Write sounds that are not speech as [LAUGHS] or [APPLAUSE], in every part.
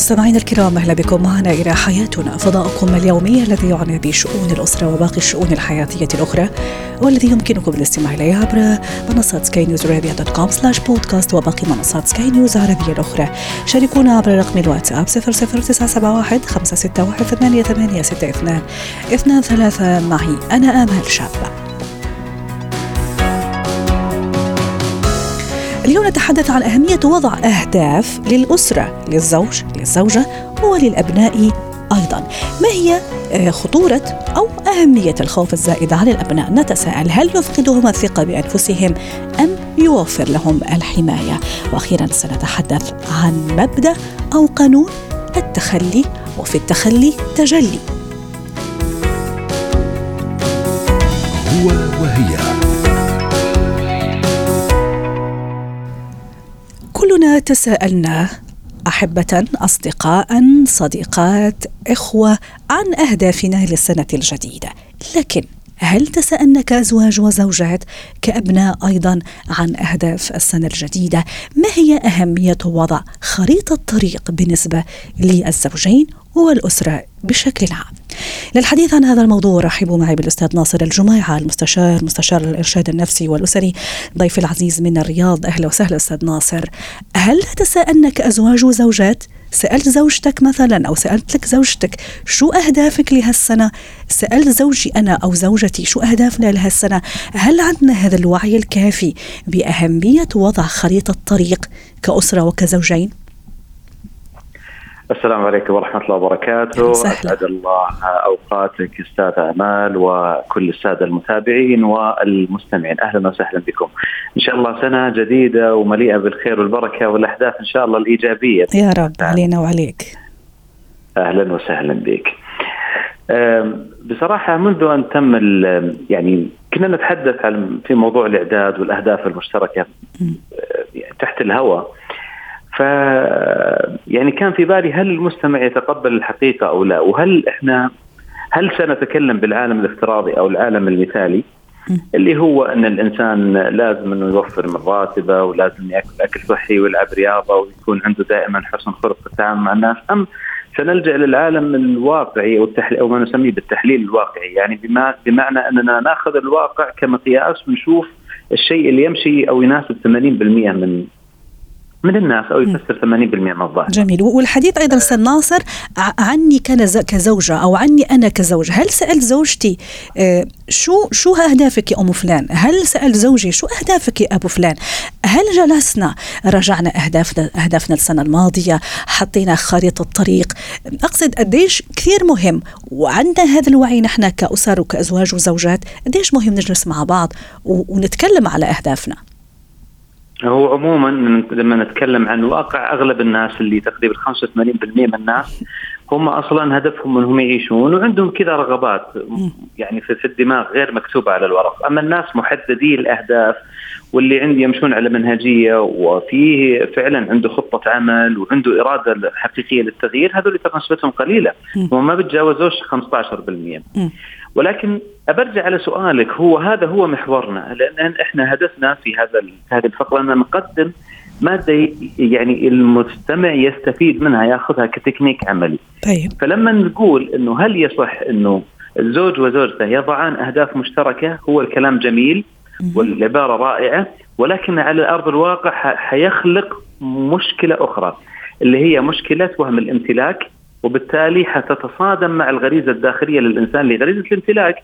مستمعينا الكرام أهلا بكم. معنا إلى حياتنا فضاؤكم اليومي الذي يعنى بشؤون الأسرة وباقي الشؤون الحياتية الأخرى والذي يمكنكم الاستماع إليه عبر منصات سكاي نيوز عربيه dot com slash podcast وباقي منصات سكاي نيوز العربية الأخرى. شاركونا عبر رقم الواتساب 00971 561 8862 23 معي أنا امل شابة. اليوم نتحدث عن أهمية وضع أهداف للأسرة للزوج للزوجة وللأبناء أيضا. ما هي آه، خطورة أو أهمية الخوف الزائد على الأبناء؟ نتساءل هل يفقدهم الثقة بأنفسهم أم يوفر لهم الحماية؟ وأخيرا سنتحدث عن مبدأ أو قانون التخلي وفي التخلي تجلي. هو وهي. كلنا تساءلنا أحبة أصدقاء صديقات إخوة عن أهدافنا للسنة الجديدة. لكن هل تساءلنا كازواج وزوجات؟ كأبناء أيضا عن أهداف السنة الجديدة. ما هي أهمية وضع خريطة طريق بالنسبة للزوجين والاسره بشكل عام. للحديث عن هذا الموضوع رحبوا معي بالأستاذ ناصر الجميعه المستشار مستشار الإرشاد النفسي والأسري ضيف العزيز من الرياض. أهلا وسهلا أستاذ ناصر. هل تساءلنا كازواج وزوجات سألت زوجتك مثلا أو سألت لك زوجتك شو أهدافك لهالسنة؟ سألت زوجي أنا أو زوجتي شو أهدافنا لهالسنة؟ هل عندنا هذا الوعي الكافي بأهمية وضع خريطة طريق كأسرة وكزوجين؟ السلام عليكم ورحمة الله وبركاته. أسعد الله أوقاتك أستاذ أمال وكل السادة المتابعين والمستمعين. أهلا وسهلا بكم. إن شاء الله سنة جديدة ومليئة بالخير والبركة والأحداث إن شاء الله الإيجابية. يا رب علينا وعليك. أهلا وسهلا بك. بصراحة منذ أن تم يعني كنا نتحدث عن في موضوع الإعداد والأهداف المشتركة تحت الهواء. ف يعني كان في بالي هل المستمع يتقبل الحقيقة أو لا؟ وهل إحنا هل سنتكلم بالعالم الافتراضي أو العالم المثالي؟ اللي هو إن الإنسان لازم إنه يوفر من راتبه ولازم يأكل أكل صحي ويلعب رياضة ويكون عنده دائما حسن خلق في التعامل مع الناس. أم سنلجأ للعالم الواقعي أو أو ما نسميه بالتحليل الواقعي؟ يعني بما بمعنى أننا نأخذ الواقع كمقياس ونشوف الشيء اللي يمشي أو يناسب 80% من من الناس أو يفسر 80% من الظاهر. جميل. والحديث أيضا أستاذ ناصر عني كزوجة أو عني أنا كزوج هل سألت زوجتي آه، شو شو أهدافك يا أم فلان؟ هل سال زوجي شو أهدافك يا أبو فلان؟ هل جلسنا رجعنا اهدافنا أهدافنا السنة الماضية حطينا خريطة الطريق؟ أقصد قديش كثير مهم. وعندنا هذا الوعي نحن كأسر وكأزواج وزوجات قديش مهم نجلس مع بعض ونتكلم على أهدافنا؟ هو عموما لما نتكلم عن واقع أغلب الناس اللي تقريبا 85% من الناس هم أصلا هدفهم إنهم يعيشون وعندهم كذا رغبات يعني في الدماغ غير مكتوبة على الورق، أما الناس محددي الأهداف واللي عندي يمشون على منهجية وفيه فعلا عنده خطة عمل وعنده إرادة حقيقية للتغيير هذول ترى نسبتهم قليله وما بتجاوزوش 15% ولكن ابرجع على سؤالك هو هذا هو محورنا لأن إحنا هدفنا في هذا هذه الفقرة أن نقدم مادة يعني المستمع يستفيد منها يأخذها كتكنيك عملي. طيب. فلما نقول إنه هل يصح إنه الزوج وزوجته يضعان أهداف مشتركة هو الكلام جميل والعبارة رائعة ولكن على أرض الواقع حيخلق مشكلة أخرى اللي هي مشكلة وهم الامتلاك وبالتالي حتتصادم مع الغريزة الداخلية للإنسان لغريزة الامتلاك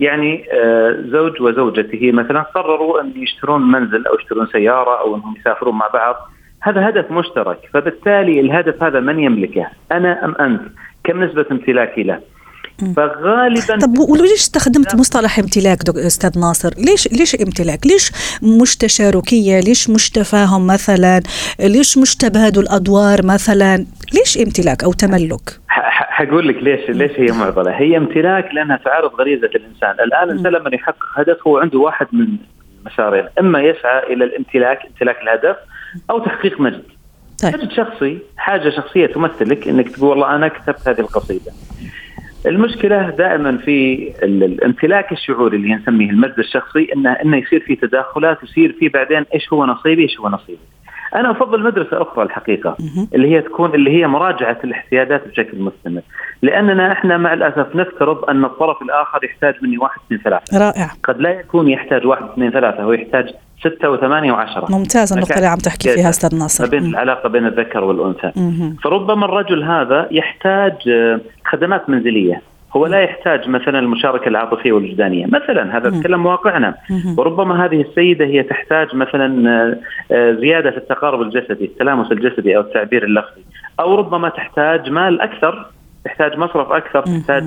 يعني آه، زوج وزوجته مثلا قرروا أن يشترون منزل أو يشترون سيارة أو أنهم يسافرون مع بعض هذا هدف مشترك فبالتالي الهدف هذا من يملكه أنا أم أنت كم نسبة امتلاكي له فغالبا طب وليش استخدمت مصطلح امتلاك أستاذ ناصر؟ ليش ليش امتلاك؟ ليش مش تشاركيه؟ ليش مش تفاهم مثلا؟ ليش مش تبادل أدوار مثلا؟ ليش امتلاك أو تملك؟ حقول لك ليش ليش هي معضلة؟ هي امتلاك لأنها تعارض غريزة الإنسان، الآن الانسان لما يحقق هدف هو عنده واحد من مسارين، إما يسعى إلى الامتلاك امتلاك الهدف أو تحقيق مجد. طيب. مجد شخصي حاجة شخصية تمثلك إنك تقول والله أنا كتبت هذه القصيدة. المشكلة دائما في الامتلاك الشعوري اللي نسميه المجد الشخصي انه إنه يصير في تداخلات يصير في بعدين إيش هو نصيبي إيش هو نصيبي. أنا أفضل مدرسة أخرى الحقيقة اللي هي تكون اللي هي مراجعة الاحتياجات بشكل مستمر. لأننا إحنا مع الأسف نفترض أن الطرف الآخر يحتاج مني واحد اثنين ثلاثة. رائع. قد لا يكون يحتاج واحد اثنين ثلاثة هو يحتاج ستة وثمانية وعشرة. ممتاز النقطة اللي عم تحكي فيها أستاذ ناصر. بين العلاقة بين الذكر والأنثى. فربما الرجل هذا يحتاج آه، خدمات منزلية. هو لا يحتاج مثلا المشاركة العاطفية والوجدانية، مثلا هذا اتكلم واقعنا. وربما هذه السيدة هي تحتاج مثلا آه، آه، زيادة في التقارب الجسدي، التلامس الجسدي أو التعبير اللفظي، أو ربما تحتاج مال أكثر، تحتاج مصرف أكثر، تحتاج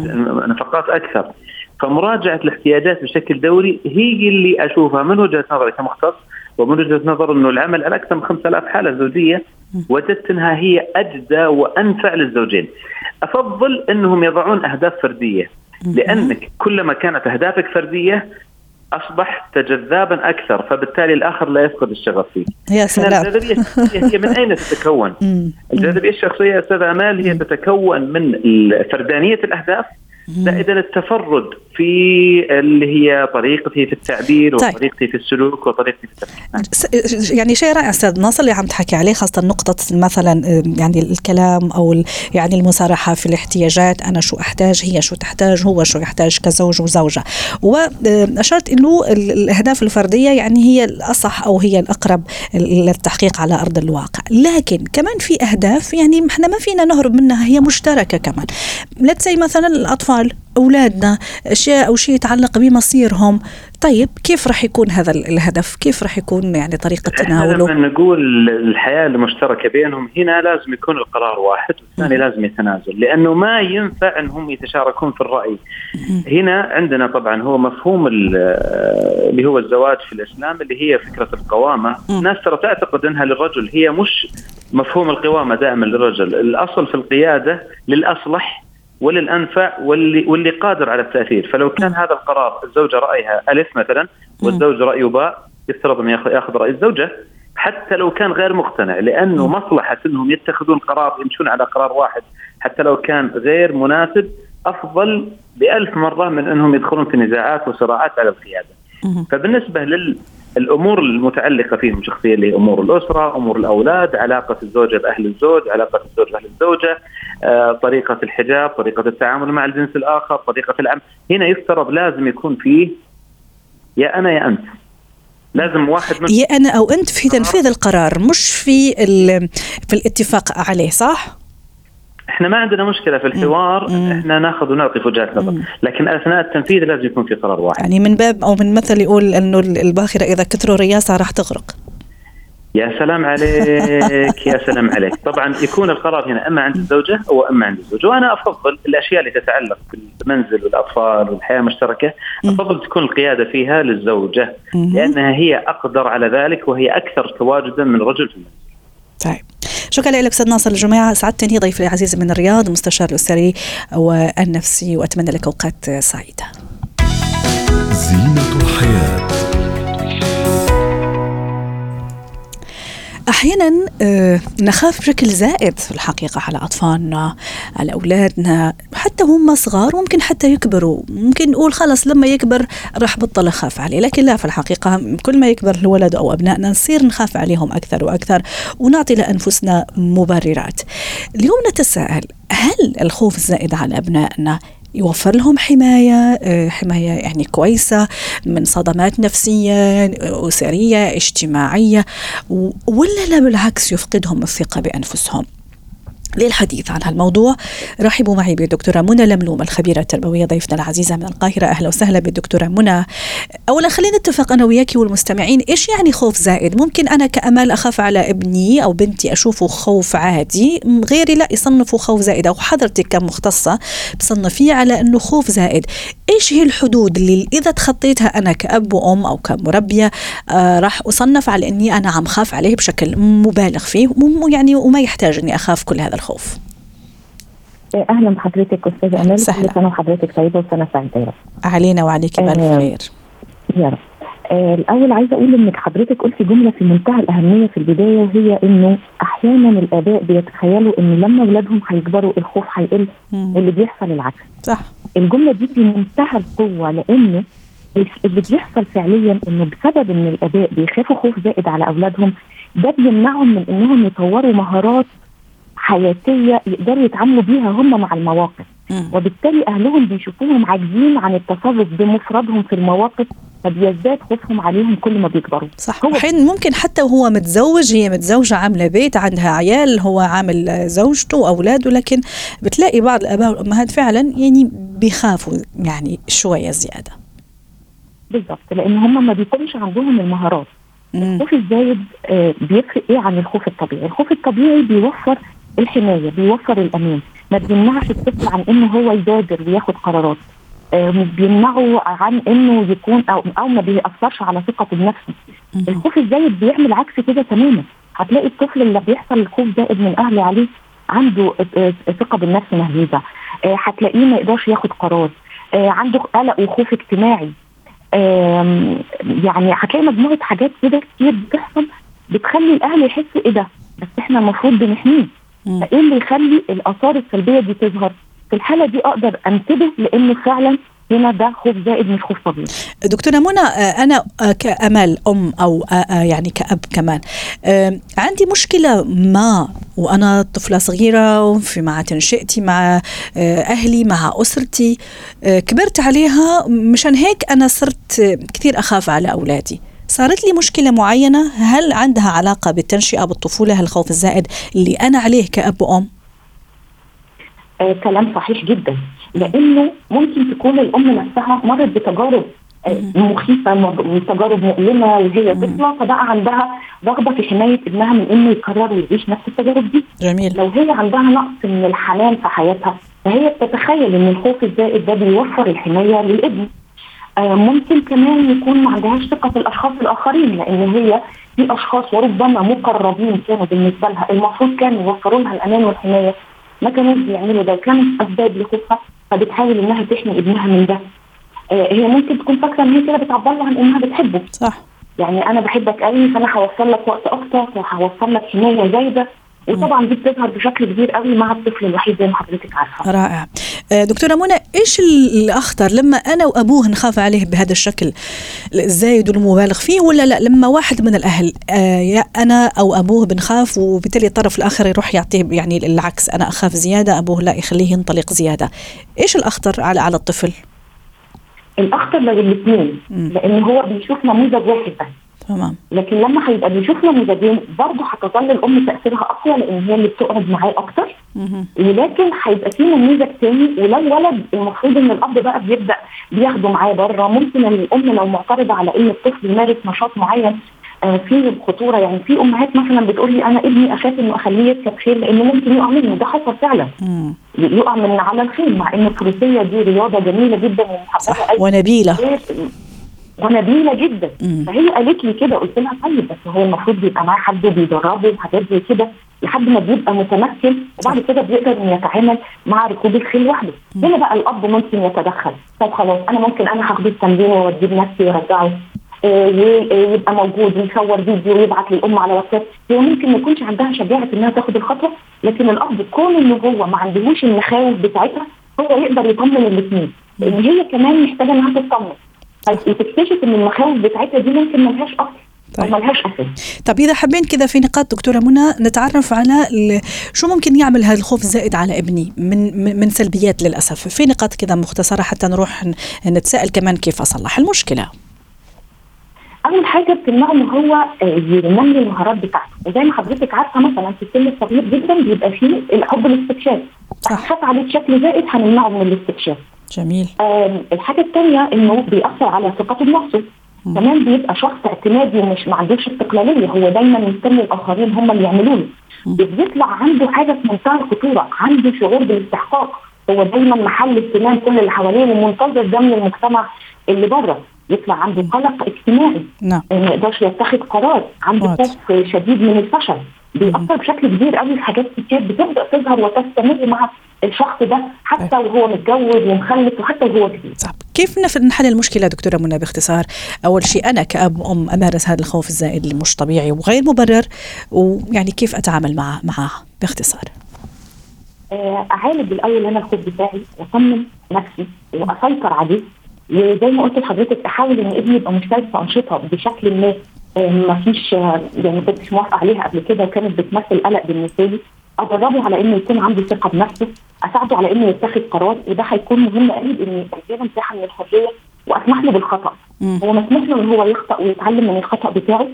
نفقات أكثر. فمراجعة الاحتياجات بشكل دوري هي اللي أشوفها من وجهة نظري كمختص ومن وجهة نظر إنه العمل على أكثر من 5000 حالة زوجية وجدت انها هي اجدى وأنفع للزوجين. أفضل أنهم يضعون أهداف فردية لأنك كلما كانت أهدافك فردية أصبحت جذابا أكثر فبالتالي الآخر لا يفقد الشغف فيك. يا سلام الجاذبية هي من أين تتكون؟ [LAUGHS] الجاذبية الشخصية أستاذ أمال هي تتكون من فردانية الأهداف زائدا التفرد في اللي هي طريقتي في التعبير طيب. وطريقتي في السلوك وطريقتي في التفكير. يعني شيء رائع أستاذ ناصر اللي عم تحكي عليه خاصة نقطة مثلا يعني الكلام أو يعني المصارحة في الاحتياجات أنا شو أحتاج هي شو تحتاج هو شو يحتاج كزوج وزوجة. واشرت إنه الأهداف الفردية يعني هي الأصح أو هي الأقرب للتحقيق على أرض الواقع. لكن كمان في أهداف يعني إحنا ما فينا نهرب منها هي مشتركة كمان. لتسي مثلا الأطفال أولادنا أشياء أو شيء يتعلق بمصيرهم. طيب كيف راح يكون هذا الهدف؟ كيف راح يكون يعني طريقة تناوله؟ لما نقول الحياة المشتركة بينهم هنا لازم يكون القرار واحد والثاني لازم يتنازل لأنه ما ينفع إنهم يتشاركون في الرأي. هنا عندنا طبعا هو مفهوم اللي هو الزواج في الإسلام اللي هي فكرة القوامة. الناس ترى تعتقد إنها للرجل هي مش مفهوم القوامة دائما للرجل. الأصل في القيادة للأصلح وللانفع واللي واللي قادر على التأثير. فلو كان هذا القرار الزوجة رأيها ألف مثلا والزوج رأيه باء يفترض انه ياخذ رأي الزوجة. حتى لو كان غير مقتنع لأنه مصلحة أنهم يتخذون قرار يمشون على قرار واحد. حتى لو كان غير مناسب أفضل بألف مرة من أنهم يدخلون في نزاعات وصراعات على القيادة. فبالنسبة لل الأمور المتعلقة فيهم شخصيا اللي هي أمور الأسرة، أمور الأولاد، علاقة الزوجة بأهل الزوج، علاقة الزوج بأهل الزوجة، آه، طريقة الحجاب، طريقة التعامل مع الجنس الآخر، طريقة العمل، هنا يفترض لازم يكون فيه يا أنا يا أنت. لازم واحد من يا أنا أو أنت في تنفيذ القرار مش في في الاتفاق عليه صح؟ إحنا ما عندنا مشكلة في الحوار. إحنا ناخذ ونعطي وجهات نظر. لكن أثناء التنفيذ لازم يكون في قرار واحد. يعني من باب أو من مثل يقول إنه الباخرة إذا كثروا رياسها راح تغرق. يا سلام عليك يا سلام عليك. طبعا يكون القرار هنا إما عند الزوجة أو إما عند الزوج وأنا أفضل الأشياء اللي تتعلق بالمنزل والأطفال والحياة المشتركة أفضل تكون القيادة فيها للزوجة لأنها هي أقدر على ذلك وهي أكثر تواجدا من الرجل في المنزل. طيب. شكرا لك أستاذ ناصر الجماعة. سعدتني ضيفي العزيز من الرياض مستشار الأسري والنفسي وأتمنى لك أوقات سعيدة. زينة الحياة. أحيانا آه، نخاف بشكل زائد في الحقيقة على أطفالنا على أولادنا حتى هم صغار ممكن حتى يكبروا. ممكن نقول خلص لما يكبر راح بطل اخاف عليه لكن لا في الحقيقة كل ما يكبر الولد أو أبنائنا نصير نخاف عليهم أكثر وأكثر ونعطي لأنفسنا مبررات. اليوم نتساءل هل الخوف الزائد على أبنائنا يوفر لهم حماية آه، حماية يعني كويسة من صدمات نفسية أسرية اجتماعية ولا لا بالعكس يفقدهم الثقة بأنفسهم؟ للحديث عن هالموضوع. رحبوا معي بالدكتورة منى لملوم الخبيرة التربوية ضيفتنا العزيزة من القاهرة. أهلا وسهلا بالدكتورة منى. أولا خلينا نتفق أنا وياكي والمستمعين إيش يعني خوف زائد؟ ممكن أنا كأمال أخاف على ابني أو بنتي أشوفه خوف عادي غيري لا يصنفوا خوف زائد أو حضرتك كمختصة تصنفيه على أنه خوف زائد. إيش هي الحدود اللي إذا تخطيتها أنا كأب وأم أو كمربية آه راح أصنف على أني أنا عم خاف عليه بشكل مبالغ فيه يعني وما يحتاج أني أخاف كل هذا الخوف أهلا بحضرتك أستاذة أمال سهلا. كل سنة وحضرتك طيبة وسنة سعيدة يا رب علينا وعليك بألف آه. خير يا رب آه الأول عايزة أقول إنك حضرتك قلتي جملة في منتهى الأهمية في البداية وهي إنه أحيانا الآباء بيتخيلوا إن لما اولادهم هيكبروا الخوف هيقل مم. واللي بيحصل العكس صح الجملة دي في منتهى القوة لأنه اللي بيحصل فعليا إنه بسبب إن الآباء بيخافوا خوف زائد على أولادهم ده بيمنعهم من إنهم يطوروا مهارات حياتية يقدروا يتعاملوا بيها هم مع المواقف. وبالتالي أهلهم بيشوفوهم عاجزين عن التصرف بمفردهم في المواقف فبيزداد خوفهم عليهم كل ما بيكبروا صح هو- وحين ممكن حتى وهو متزوج هي متزوجة عاملة بيت عندها عيال هو عامل زوجته وأولاده لكن بتلاقي بعض الآباء والأمهات فعلا يعني بيخافوا يعني شوية زيادة بالظبط لأن هم ما بيكونش عندهم المهارات. الخوف الزايد آه، بيفرق إيه عن الخوف الطبيعي؟ الخوف الطبيعي بيوفر الحماية، بيوفر الأمان، ما بيمنعش الطفل عن إنه هو يبادر وياخد قرارات. آه، بيمنعه عن إنه يكون أو أو ما بيأثرش على ثقته بنفسه. الخوف الزايد بيعمل عكس كده تماما، هتلاقي الطفل اللي بيحصل الخوف زائد من اهله عليه عنده آه، آه، ثقة بالنفس مهزوزة، هتلاقيه ما يقدرش ياخد قرار، عنده قلق وخوف اجتماعي، يعني هتلاقي مجموعة حاجات كده كتير بتحصل بتخلي الأهل يحسوا إيه ده؟ بس إحنا المفروض بنحميه. فإيه اللي يخلي الآثار السلبية دي تظهر؟ في الحالة دي أقدر أنتبه لأنه فعلا هنا ده خوف زائد مش خوف طبيعي. دكتورة منى آه، أنا آه، كأمل أم أو آه، يعني كأب كمان عندي مشكلة ما وأنا طفلة صغيرة وفي مع تنشئتي مع أهلي مع أسرتي كبرت عليها مشان هيك أنا صرت كثير أخاف على أولادي. صارت لي مشكلة معينة. هل عندها علاقة بالتنشئة بالطفولة هالخوف الزائد اللي أنا عليه كأب وأم؟ آه كلام صحيح جدا. لأنه ممكن تكون الأم نفسها مرت بتجارب آه، مخيفة م- تجارب مؤلمة وهي طفلة فبقى عندها رغبة في حماية ابنها من إنه يكرر ويعيش نفس التجارب دي. جميل. لو هي عندها نقص من الحنان في حياتها فهي بتتخيل إن الخوف الزائد ده بيوفر الحماية للابن. ممكن كمان يكون ما عندهاش ثقة في الأشخاص الآخرين لأن هي في أشخاص وربما مقربين كانوا بالنسبة لها المفروض كانوا يوفروا لها الأمان والحماية. ما كانوش بيعملوا ده وكانت أسباب لخوفها فبتحاول إنها تحمي ابنها من ده. آه هي ممكن تكون فاكرة إن هي كده بتعبر له عن إنها بتحبه. صح. يعني أنا بحبك قوي فأنا هوفر لك وقت أكتر وهوفر لك حماية زايدة. وطبعا دي بتظهر بشكل كبير قوي مع الطفل الوحيد زي ما حضرتك عارفة. رائع. آه، دكتورة منى إيش الأخطر؟ لما أنا وأبوه نخاف عليه بهذا الشكل الزايد والمبالغ فيه ولا لا؟ لما واحد من الأهل آه، يا أنا أو أبوه بنخاف وبالتالي الطرف الآخر يروح يعطيه يعني العكس أنا أخاف زيادة أبوه لا يخليه ينطلق زيادة. إيش الأخطر على على الطفل؟ الأخطر مم. لأن هو بيشوف نموذج واحد بس. تمام. لكن لما هيبقى بيشوف نموذجين برضه هتظل الأم تأثيرها أقوى لأن هي اللي بتقعد معاه أكتر. ولكن هيبقى في نموذج تاني ولو ولد المفروض إن الأب بقى بيبدأ بياخده معاه بره ممكن إن الأم لو معترضة على إن الطفل يمارس نشاط معين آه، فيه خطوره يعني في أمهات مثلا بتقول لي أنا ابني أخاف إنه أخليه يركب خيل لأنه ممكن يقع منه. ده حصل فعلا. يقع من على الخيل مع إن الفروسية دي رياضة جميلة جدا ومحببة صح. ونبيلة. ونبيله جدا. مم. فهي قالت لي كده قلت لها طيب بس هو المفروض بيبقى معاه حد بيدربه وحاجات زي كده لحد ما بيبقى متمكن وبعد كده بيقدر إنه يتعامل مع ركوب الخيل لوحده هنا بقى الأب ممكن يتدخل. طب خلاص أنا ممكن أنا هاخده التمرين واوديه بنفسي وأرجعه آه، ويبقى موجود ويصور فيديو ويبعت للأم على واتساب. هي ممكن ما يكونش عندها شجاعة إنها تاخد الخطوة لكن الأب كون ان هو ما عندهوش المخاوف بتاعتها هو يقدر يطمن الاثنين لأن هي كمان محتاجة إنها تطمن. فتكتشف إن المخاوف بتاعتها دي ممكن ملهاش أصل طيب. أو ملهاش أساس. طب إذا حابين كذا في نقاط دكتورة منى نتعرف على شو ممكن يعمل هذا الخوف الزائد على ابني من من سلبيات للأسف. في نقاط كذا مختصرة حتى نروح نتساءل كمان كيف أصلح المشكلة. أول حاجة بتمنعه إن هو آه، ينمي المهارات بتاعته. وزي ما حضرتك عارفة مثلا في السن الصغير جدا بيبقى فيه الحب الاستكشاف. صح. عليه بشكل زائد هنمنعه من الاستكشاف. جميل. الحاجة الثانية إنه بيأثر على ثقته بنفسه. كمان بيبقى شخص اعتمادي ومش ما عندوش استقلالية. هو دايما مستني الاخرين هم اللي يعملوا له. بيطلع عنده حاجة في منتهى الخطورة عنده شعور بالاستحقاق. هو دايما محل اهتمام كل اللي حواليه ومنتظر ده من المجتمع اللي بره. يطلع عنده قلق اجتماعي. نعم. ما يقدرش يتخذ قرار. عنده. خوف شديد من الفشل. بيأثر بشكل كبير قوي في حاجات كتير بتبدأ تظهر وتستمر مع الشخص ده حتى وهو متجوز ومخلف وحتى وهو كبير. صح. كيف نحل المشكلة دكتورة منى؟ باختصار أول شيء أنا كأب وأم أمارس هذا الخوف الزائد اللي مش طبيعي وغير مبرر ويعني كيف أتعامل معه معه باختصار. آه، أعالج الأول أنا الخوف بتاعي وأصمم نفسي وأسيطر عليه وزي ما قلت لحضرتك أحاول إن ابني يبقى مشترك في أنشطة بشكل ما آه، ما فيش آه، يعني ما كنتش موافقة عليها قبل كده وكانت بتمثل قلق بالنسبة لي. ادربه على إنه يكون عنده ثقة بنفسه أساعده على إنه يتخذ قرار وده هيكون مهم قوي إن اديله مساحه من الحرية وأسمح له بالخطأ مم. هو مسموح له إن هو يخطأ ويتعلم من الخطأ بتاعه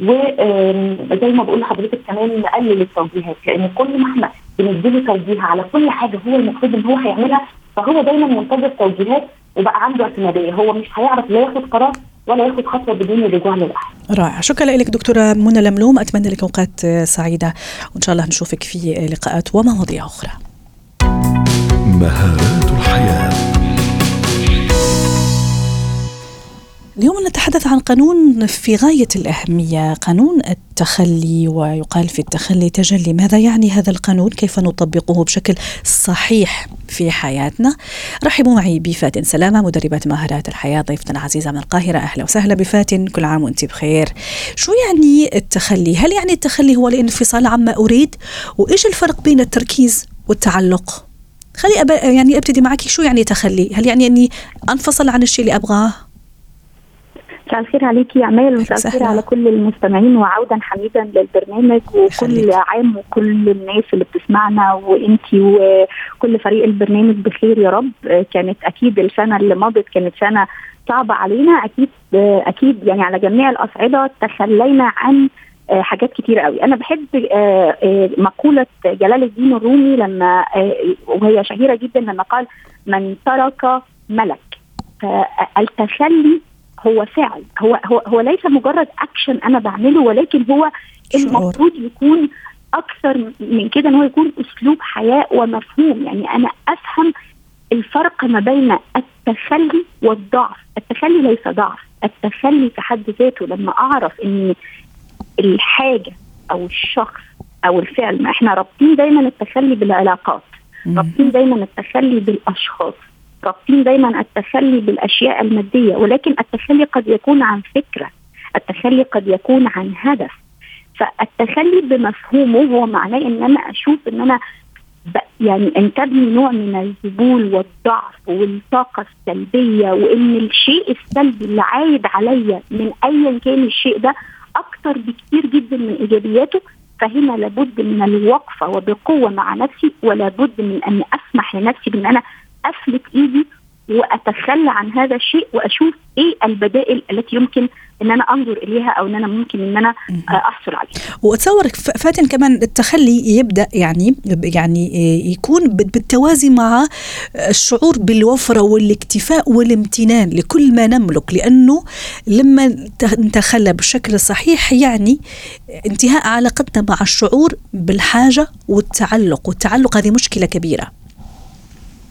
وزي ما بقول لحضرتك كمان نقلل التوجيهات لأن كل ما إحنا بنديله توجيه على كل حاجة هو المفروض إن هو هيعملها فهو دايما منتظر توجيهات وبقى عنده اعتمادية هو مش هيعرف لا ياخد قرار ولا ياخد خطوة بدون الرجوع للاحد رائع. شكرا لك دكتورة منى لملوم. أتمنى لك أوقات سعيدة. وإن شاء الله نشوفك في لقاءات ومواضيع أخرى. مهارات اليوم نتحدث عن قانون في غاية الأهمية قانون التخلي ويقال في التخلي تجلي. ماذا يعني هذا القانون؟ كيف نطبقه بشكل صحيح في حياتنا؟ رحبوا معي بفاتن سلامة مدربة مهارات الحياة ضيفتنا العزيزة من القاهرة. أهلا وسهلا بفاتن كل عام وأنت بخير. شو يعني التخلي؟ هل يعني التخلي هو الانفصال عما أريد؟ وإيش الفرق بين التركيز والتعلق؟ خلي أب... يعني أبتدي معك شو يعني تخلي؟ هل يعني أني أنفصل عن الشيء اللي أبغاه؟ مساء الخير عليكي يا عمال ومساء الخير. على كل المستمعين وعودا حميدا للبرنامج وكل. عام وكل الناس اللي بتسمعنا وإنتي وكل فريق البرنامج بخير يا رب كانت أكيد السنة اللي مضت كانت سنة صعبة علينا أكيد أكيد يعني على جميع الأصعدة تخلينا عن آه، حاجات كتير قوي أنا بحب آه، آه، مقولة جلال الدين الرومي لما وهي شهيرة جدا لما قال من ترك ملك فالتخلي هو فعل هو هو هو ليس مجرد اكشن أنا بعمله ولكن هو شعور. المفروض يكون أكثر من كده إن هو يكون أسلوب حياة ومفهوم. يعني أنا أفهم الفرق ما بين التخلي والضعف. التخلي ليس ضعف. التخلي في حد ذاته لما أعرف إن الحاجة أو الشخص أو الفعل ما إحنا رابطين دايما التخلي بالعلاقات. رابطين دايما التخلي بالأشخاص. رابطين دايما التخلي بالأشياء المادية ولكن التخلي قد يكون عن فكرة التخلي قد يكون عن هدف. فالتخلي بمفهومه هو معناه إن أنا أشوف إن أنا يعني انتابني نوع من الذبول والضعف والطاقة السلبية وإن الشيء السلبي اللي عايد عليا من أيا كان الشيء ده أكتر بكتير جدا من إيجابياته فهنا لابد من الوقفة وبقوة مع نفسي ولابد من أن أسمح لنفسي بأن أنا أفلت إيدي وأتخلى عن هذا الشيء وأشوف إيه البدائل التي يمكن أن أنا أنظر إليها أو أن أنا ممكن أن أنا آه، أحصل عليها. واتصور فاتن كمان التخلي يبدأ يعني يعني يكون بال- بالتوازي مع الشعور بالوفرة والاكتفاء والامتنان لكل ما نملك لأنه لما نتخلى بالشكل الصحيح يعني انتهاء علاقتنا مع الشعور بالحاجة والتعلق والتعلق هذه مشكلة كبيرة.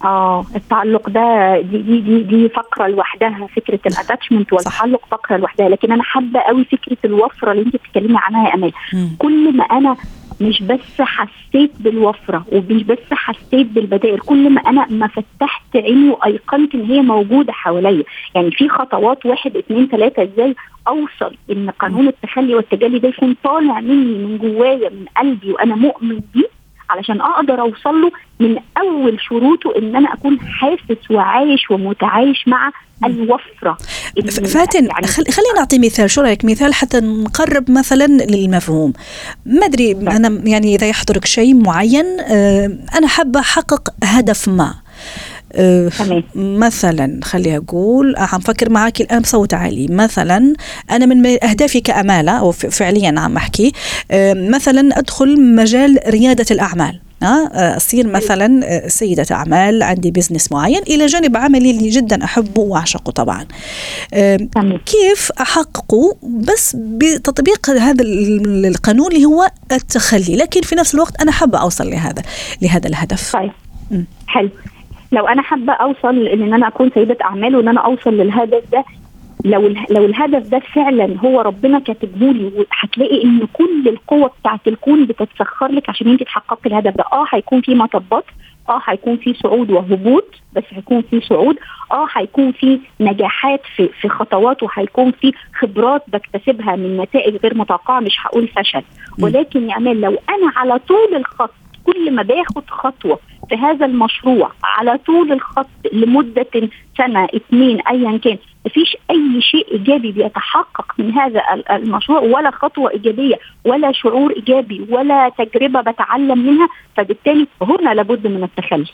آه التعلق ده دي دي دي, دي فقرة لوحدها فكرة الاتاتشمنت والتعلق فقرة لوحدها. لكن أنا حابة قوي فكرة الوفرة اللي انت بتتكلمي عنها يا أمال. كل ما أنا مش بس حسيت بالوفرة ومش بس حسيت بالبدائل كل ما أنا ما فتحت عيني وأيقنت إن هي موجودة حواليا. يعني في خطوات واحد اتنين تلاتة إزاي أوصل إن قانون التخلي والتجلي ده يكون طالع مني من جوايا من قلبي وأنا مؤمن بيه؟ علشان أقدر أوصل له من أول شروطه إن أنا أكون حاسس وعايش ومتعايش مع الوفرة فاتن يعني خل... خلينا نعطي مثال شو رأيك؟ مثال حتى نقرب مثلا للمفهوم. ما أدري أنا يعني إذا يحضرك شيء معين آه، أنا حابة أحقق هدف ما. تمام. مثلا خلي أقول آه، عم فكر معك الآن بصوت عالي. مثلا أنا من أهدافي كأمالة أو فعليا عم أحكي آه، مثلا أدخل مجال ريادة الأعمال. آه، أصير مثلا سيدة أعمال عندي بزنس معين إلى جانب عملي اللي جدا أحبه وأعشقه طبعا. كيف احققه بس بتطبيق هذا ال- القانون اللي هو التخلي؟ لكن في نفس الوقت أنا حابة أوصل لهذا لهذا الهدف. طيب. حلو. لو أنا حابة أوصل إن أنا أكون سيدة أعمال وإن أنا أوصل للهدف ده لو لو الهدف ده فعلا هو ربنا كاتبه لي هتلاقي إن كل القوة بتاعت الكون بتتسخر لك عشان انت تحققي الهدف ده. آه هيكون في مطبات آه هيكون في صعود وهبوط بس هيكون في صعود. آه هيكون في نجاحات في في خطوات وهيكون في خبرات بكتسبها من نتائج غير متوقعة مش هقول فشل. ولكن يا أمال لو أنا على طول الخط كل ما باخد خطوة في هذا المشروع على طول الخط لمدة سنة اثنين ايا كان مفيش أي شيء إيجابي بيتحقق من هذا ال- المشروع ولا خطوة إيجابية ولا شعور إيجابي ولا تجربة بتعلم منها فبالتالي هنا لابد من التخلي.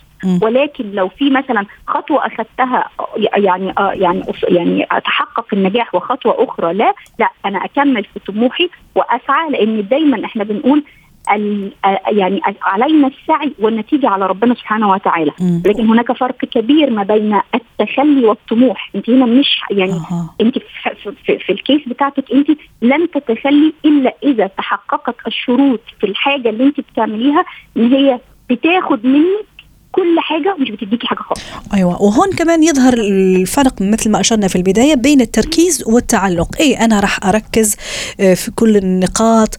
ولكن لو في مثلا خطوة أخذتها يعني آه يعني يعني أتحقق النجاح وخطوة أخرى لا لا أنا أكمل في طموحي وأسعى لأن دايما إحنا بنقول يعني علينا السعي والنتيجة على ربنا سبحانه وتعالى مم. لكن هناك فرق كبير ما بين التخلي والطموح أنت هنا مش يعني أها. أنت في, في, في الكيس بتاعتك أنت لن تتخلي إلا إذا تحققت الشروط في الحاجة اللي أنت بتعمليها إن هي بتاخد منك كل حاجة ومش بتديكي حاجة خالص. أيوه وهون كمان يظهر الفرق مثل ما أشرنا في البداية بين التركيز والتعلق. اي أنا راح أركز آه، في كل النقاط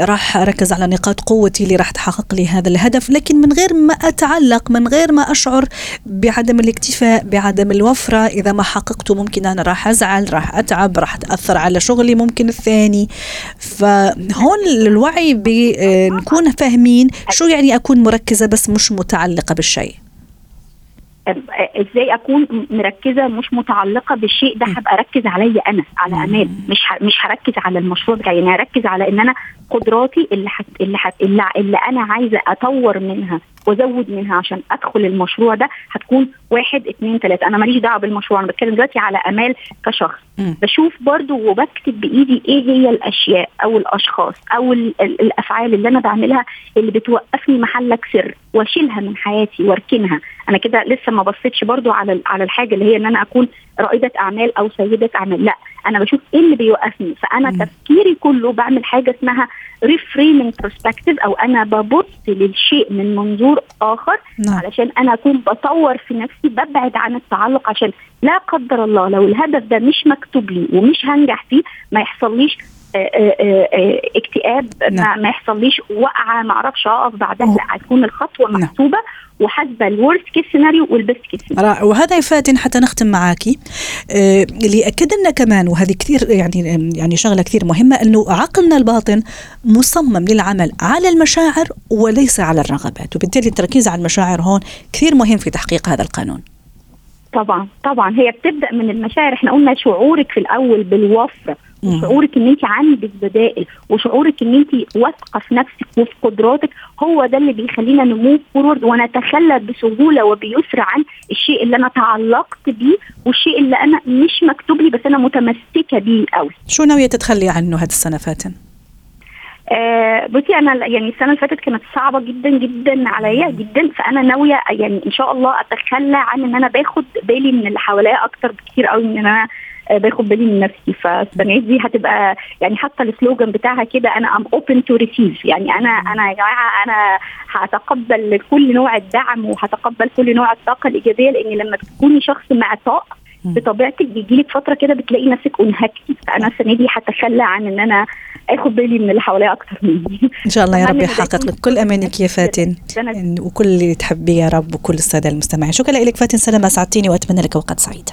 راح أركز على نقاط قوتي اللي راح تحقق لي هذا الهدف لكن من غير ما أتعلق من غير ما أشعر بعدم الاكتفاء بعدم الوفرة إذا ما حققته ممكن أنا راح أزعل راح أتعب راح تاثر على شغلي ممكن الثاني. فهون الوعي بنكون فاهمين شو يعني أكون مركزة بس مش متعلقة. بالشيء. إزاي أكون مركزة مش متعلقة بالشيء ده؟ هبقى أركز عليا أنا على امال مش ه... مش هركز على المشروع بتاعي. يعني هركز على إن أنا قدراتي اللي حت... اللي, حت... اللي اللي أنا عايزة أطور منها. وازود منها عشان أدخل المشروع ده هتكون واحد اثنين ثلاثة أنا ماليش دعوة بالمشروع أنا بتكلم دلوقتي على أمال كشخص. مم. بشوف برضو وبكتب بإيدي إيه هي الأشياء أو الأشخاص أو ال... ال... الأفعال اللي أنا بعملها اللي بتوقفني محلك سر وأشيلها من حياتي وأركنها. أنا كده لسه ما بصيتش برضو على على الحاجة اللي هي إن أنا أكون رائدة أعمال أو سيدة أعمال. لا أنا بشوف إيه اللي بيوقفني. فأنا مم. تفكيري كله بعمل حاجة اسمها reframing perspective أو أنا ببص للشيء من منظور آخر نعم. علشان أنا أكون بطور في نفسي ببعد عن التعلق عشان لا قدر الله لو الهدف ده مش مكتوب لي ومش هنجح فيه ما يحصليش اكتئاب ما, نعم. ما يحصليش وقعه ما أعرفش أقف بعدها. لا هتكون الخطوة نعم. محسوبه وحاسبة ال worst case scenario وال best case scenario رائع وهذا يا فاتن حتى نختم معاكي آه، اللي يأكد لنا كمان وهذه كثير يعني يعني شغلة كثير مهمة أنه عقلنا الباطن مصمم للعمل على المشاعر وليس على الرغبات وبالتالي التركيز على المشاعر هون كثير مهم في تحقيق هذا القانون طبعا طبعا هي بتبدأ من المشاعر إحنا قلنا شعورك في الأول بالوفره. وشعورك إن أنت عندك بدائل وشعورك إن أنت واثقة في نفسك وفي قدراتك هو ده اللي بيخلينا نموف فورورد ونتخلى بسهولة وبيسر عن الشيء اللي أنا تعلقت بيه والشيء اللي أنا مش مكتوب لي بس أنا متمسكة بيه قوي شو ناوية تتخلي عنه هذه السنة فاتن؟ آه بصي أنا يعني السنة اللي فاتت كانت صعبة جدا جدا عليا جدا فأنا ناوية يعني إن شاء الله أتخلى عن إن أنا باخد بالي من اللي حواليا أكتر بكتير قوي من إن أنا باخد بالي من نفسي. فالسنة دي هتبقى يعني حتى ال slogan بتاعها كده أنا I'm open to receive يعني أنا أنا يا جماعة أنا هتقبل كل نوع الدعم وهتقبل كل نوع الطاقة الإيجابية لأن لما تكوني شخص معطاء. بطبيعتك بيجيلك فترة كده بتلاقي نفسك أنهكتي. فأنا السنة دي هتخلى عن إن أنا آخد بالي من اللي حواليا أكتر مني. إن شاء الله يا رب يحقق لك كل أمانيك يا فاتن. وكل اللي تحبيه يا رب وكل السادة المستمعين. شكرا لك فاتن سلامه سعدتيني وأتمنى لك اوقات سعيده